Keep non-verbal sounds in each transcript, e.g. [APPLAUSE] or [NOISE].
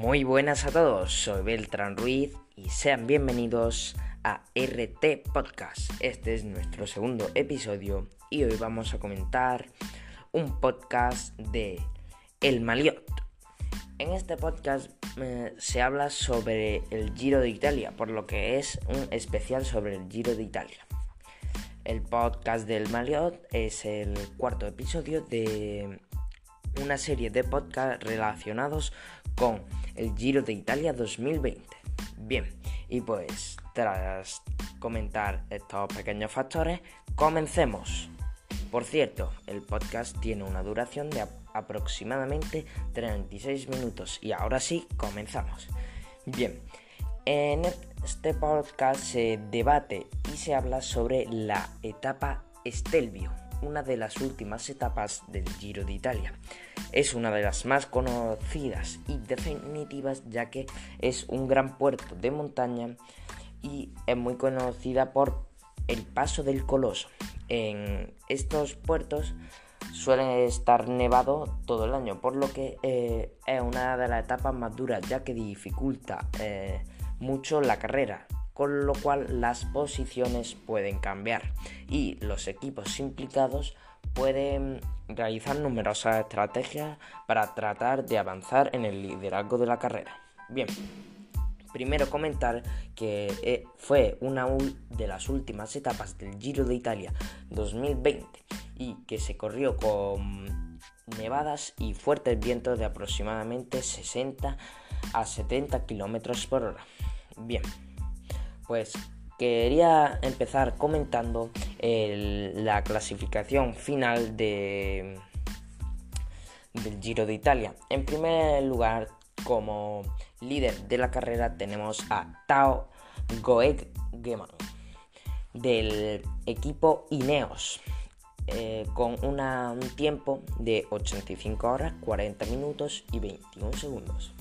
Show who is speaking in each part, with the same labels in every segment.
Speaker 1: Muy buenas a todos, soy Beltrán Ruiz y sean bienvenidos a RT Podcast. Este es nuestro segundo episodio y hoy vamos a comentar un podcast de El Maliot. En este podcast eh, se habla sobre el Giro de Italia, por lo que es un especial sobre el Giro de Italia. El podcast del Maliot es el cuarto episodio de una serie de podcasts relacionados con el Giro de Italia 2020. Bien, y pues tras comentar estos pequeños factores, comencemos. Por cierto, el podcast tiene una duración de aproximadamente 36 minutos y ahora sí, comenzamos. Bien, en este podcast se debate y se habla sobre la etapa Estelvio una de las últimas etapas del Giro de Italia. Es una de las más conocidas y definitivas ya que es un gran puerto de montaña y es muy conocida por el paso del Coloso. En estos puertos suele estar nevado todo el año, por lo que eh, es una de las etapas más duras ya que dificulta eh, mucho la carrera con lo cual las posiciones pueden cambiar y los equipos implicados pueden realizar numerosas estrategias para tratar de avanzar en el liderazgo de la carrera. Bien, primero comentar que eh, fue una de las últimas etapas del Giro de Italia 2020 y que se corrió con nevadas y fuertes vientos de aproximadamente 60 a 70 km por hora. Bien, pues quería empezar comentando la clasificación final de, del Giro de Italia. En primer lugar, como líder de la carrera tenemos a Tao Goeggeman del equipo Ineos eh, con un tiempo de 85 horas, 40 minutos y 21 segundos.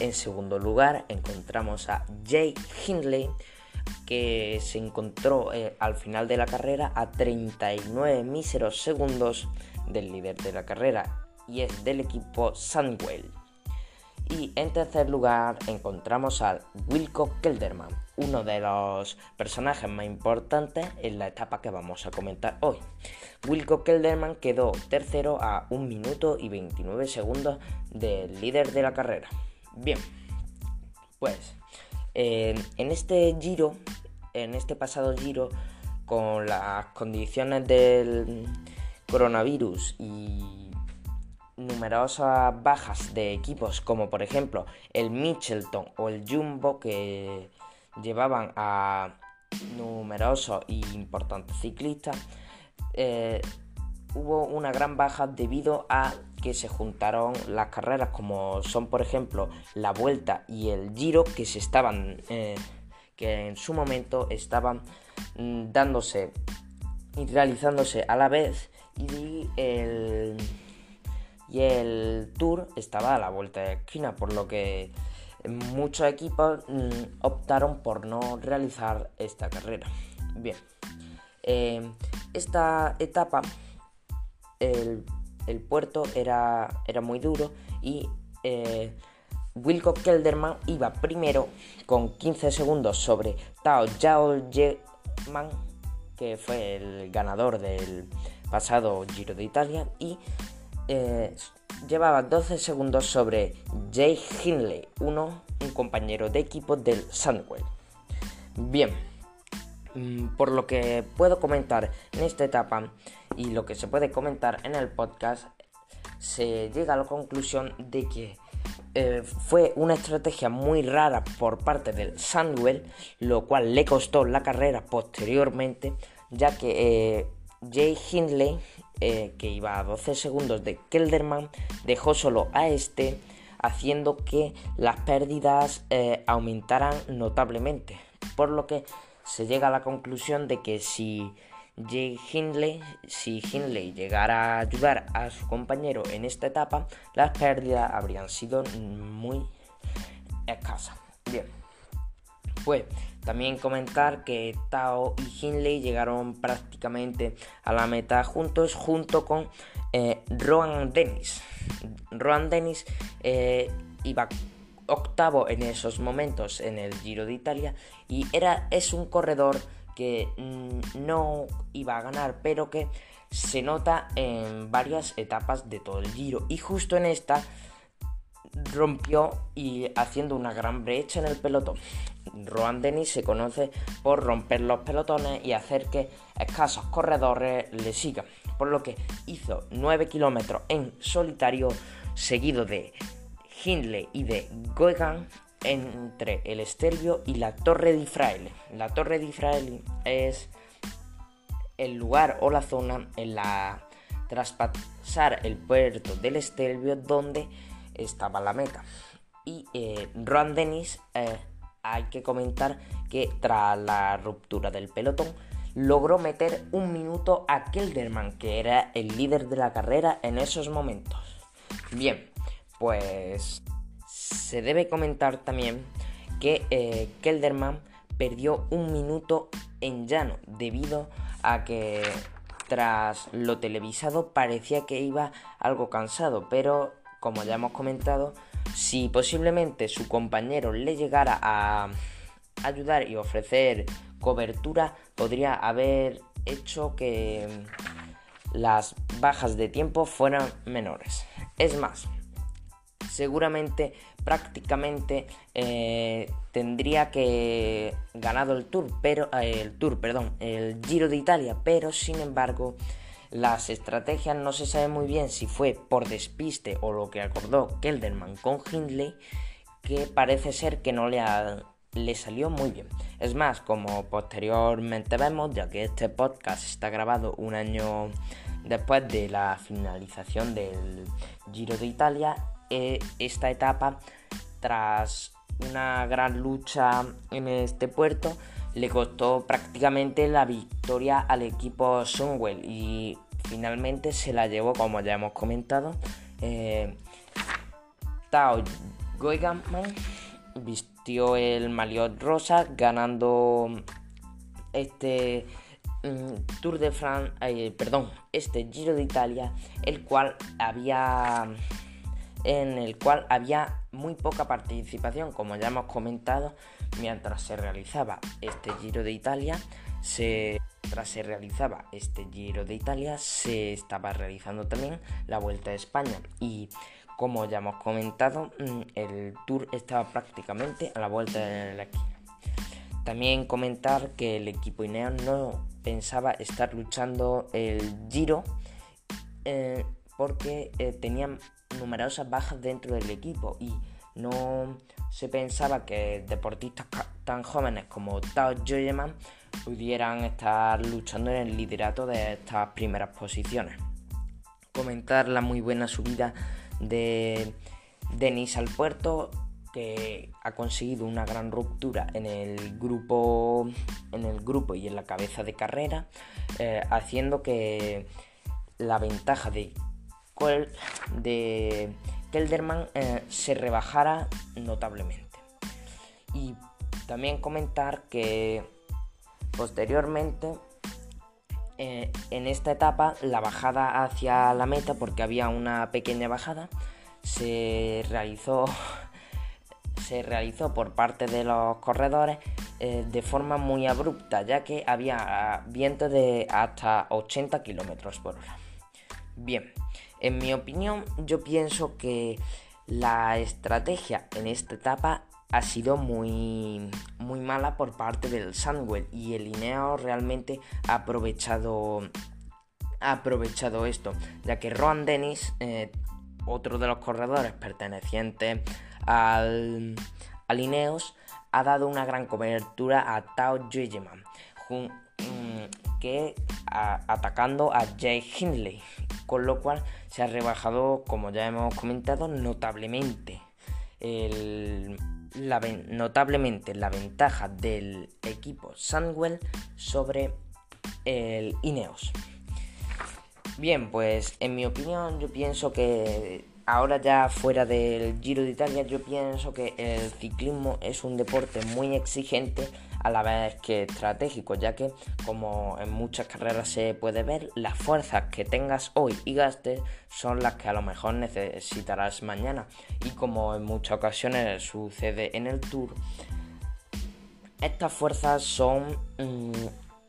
Speaker 1: En segundo lugar encontramos a Jay Hindley que se encontró eh, al final de la carrera a 39 míseros segundos del líder de la carrera y es del equipo Sandwell. Y en tercer lugar encontramos al Wilco Kelderman, uno de los personajes más importantes en la etapa que vamos a comentar hoy. Wilco Kelderman quedó tercero a 1 minuto y 29 segundos del líder de la carrera. Bien, pues en este giro, en este pasado giro, con las condiciones del coronavirus y numerosas bajas de equipos como por ejemplo el Mitchelton o el Jumbo que llevaban a numerosos e importantes ciclistas, eh, hubo una gran baja debido a que se juntaron las carreras como son por ejemplo la vuelta y el giro que se estaban eh, que en su momento estaban mm, dándose y realizándose a la vez. Y el y el tour estaba a la vuelta de esquina por lo que muchos equipos mm, optaron por no realizar esta carrera. Bien eh, esta etapa el el puerto era, era muy duro y eh, Wilco Kelderman iba primero con 15 segundos sobre Tao Zhao Yeman, que fue el ganador del pasado Giro de Italia, y eh, llevaba 12 segundos sobre Jay Hindley, uno, un compañero de equipo del Sunwell. Bien, por lo que puedo comentar en esta etapa, y lo que se puede comentar en el podcast, se llega a la conclusión de que eh, fue una estrategia muy rara por parte del Sandwell, lo cual le costó la carrera posteriormente, ya que eh, Jay Hindley, eh, que iba a 12 segundos de Kelderman, dejó solo a este, haciendo que las pérdidas aumentaran notablemente, por lo que se llega a la conclusión de que si Hindley, si Hindley llegara a ayudar a su compañero en esta etapa, las pérdidas habrían sido muy escasas. Bien, pues también comentar que Tao y Hindley llegaron prácticamente a la meta juntos, junto con eh, Dennis. Rohan Dennis eh, iba octavo en esos momentos en el Giro de Italia y era, es un corredor que mm, no iba a ganar, pero que se nota en varias etapas de todo el Giro. Y justo en esta rompió y haciendo una gran brecha en el pelotón. Rohan Dennis se conoce por romper los pelotones y hacer que escasos corredores le sigan, por lo que hizo 9 kilómetros en solitario seguido de Hindley y de Goegan entre el Estelvio y la Torre de Fraile. La Torre de Fraile es el lugar o la zona en la traspasar el puerto del Estelvio donde estaba la meta. Y eh, Ron Dennis, eh, hay que comentar que tras la ruptura del pelotón, logró meter un minuto a Kelderman, que era el líder de la carrera en esos momentos. Bien, pues se debe comentar también que eh, Kelderman perdió un minuto en llano debido a que tras lo televisado parecía que iba algo cansado, pero como ya hemos comentado, si posiblemente su compañero le llegara a ayudar y ofrecer cobertura, podría haber hecho que las bajas de tiempo fueran menores. Es más, seguramente prácticamente eh, tendría que ganado el Tour, pero eh, el Tour, perdón, el Giro de Italia, pero sin embargo las estrategias no se sabe muy bien si fue por despiste o lo que acordó Kelderman con Hindley, que parece ser que no le, le salió muy bien. Es más, como posteriormente vemos, ya que este podcast está grabado un año después de la finalización del Giro de Italia, esta etapa, tras una gran lucha en este puerto, le costó prácticamente la victoria al equipo Sunwell y finalmente se la llevó, como ya hemos comentado, eh, Tao Goigaman vistió el maliot rosa ganando este mm, Tour de France, eh, perdón, este Giro de Italia, el cual había en el cual había muy poca participación, como ya hemos comentado, mientras se realizaba este Giro de Italia, se, mientras se realizaba este Giro de Italia, se estaba realizando también la Vuelta a España y como ya hemos comentado, mm, el tour estaba prácticamente a la vuelta de la esquina. También comentar que el equipo Ineos no pensaba estar luchando el Giro eh, porque eh, tenían numerosas bajas dentro del equipo y no se pensaba que deportistas tan jóvenes como Tao Joyeman pudieran estar luchando en el liderato de estas primeras posiciones. Comentar la muy buena subida de Denis al puerto que ha conseguido una gran ruptura en el grupo en el grupo y en la cabeza de carrera eh, haciendo que la ventaja de de Kelderman eh, se rebajara notablemente. Y también comentar que posteriormente eh, en esta etapa la bajada hacia la meta, porque había una pequeña bajada, se realizó, [LAUGHS] se realizó por parte de los corredores eh, de forma muy abrupta, ya que había viento de hasta 80 km por hora. Bien, en mi opinión, yo pienso que la estrategia en esta etapa ha sido muy, muy mala por parte del Sandwell y el Ineos realmente ha aprovechado, ha aprovechado esto, ya que Rohan Dennis, eh, otro de los corredores pertenecientes al, al Ineos, ha dado una gran cobertura a Tao Juegeman, mm, que atacando a Jay Hindley con lo cual se ha rebajado, como ya hemos comentado, notablemente la, notablemente la ventaja del equipo Sandwell sobre el Ineos. Bien, pues en mi opinión yo pienso que ahora ya fuera del Giro de Italia yo pienso que el ciclismo es un deporte muy exigente a la vez que estratégico, ya que como en muchas carreras se puede ver, las fuerzas que tengas hoy y gastes son las que a lo mejor necesitarás mañana. Y como en muchas ocasiones sucede en el tour, estas fuerzas son mm,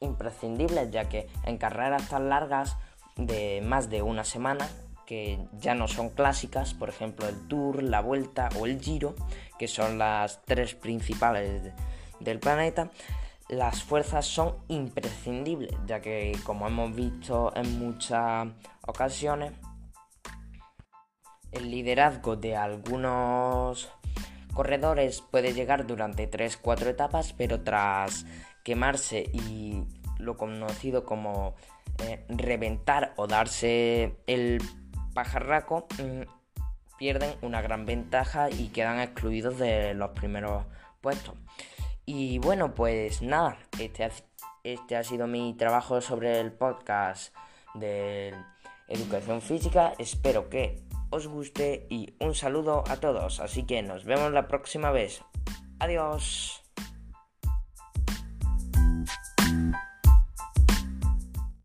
Speaker 1: imprescindibles, ya que en carreras tan largas de más de una semana, que ya no son clásicas, por ejemplo el Tour, la Vuelta o el Giro, que son las tres principales del planeta, las fuerzas son imprescindibles, ya que como hemos visto en muchas ocasiones, el liderazgo de algunos corredores puede llegar durante 3-4 etapas, pero tras quemarse y lo conocido como eh, reventar o darse el pajarraco, mm, pierden una gran ventaja y quedan excluidos de los primeros puestos. Y bueno, pues nada, este este ha sido mi trabajo sobre el podcast de educación física. Espero que os guste y un saludo a todos. Así que nos vemos la próxima vez. Adiós.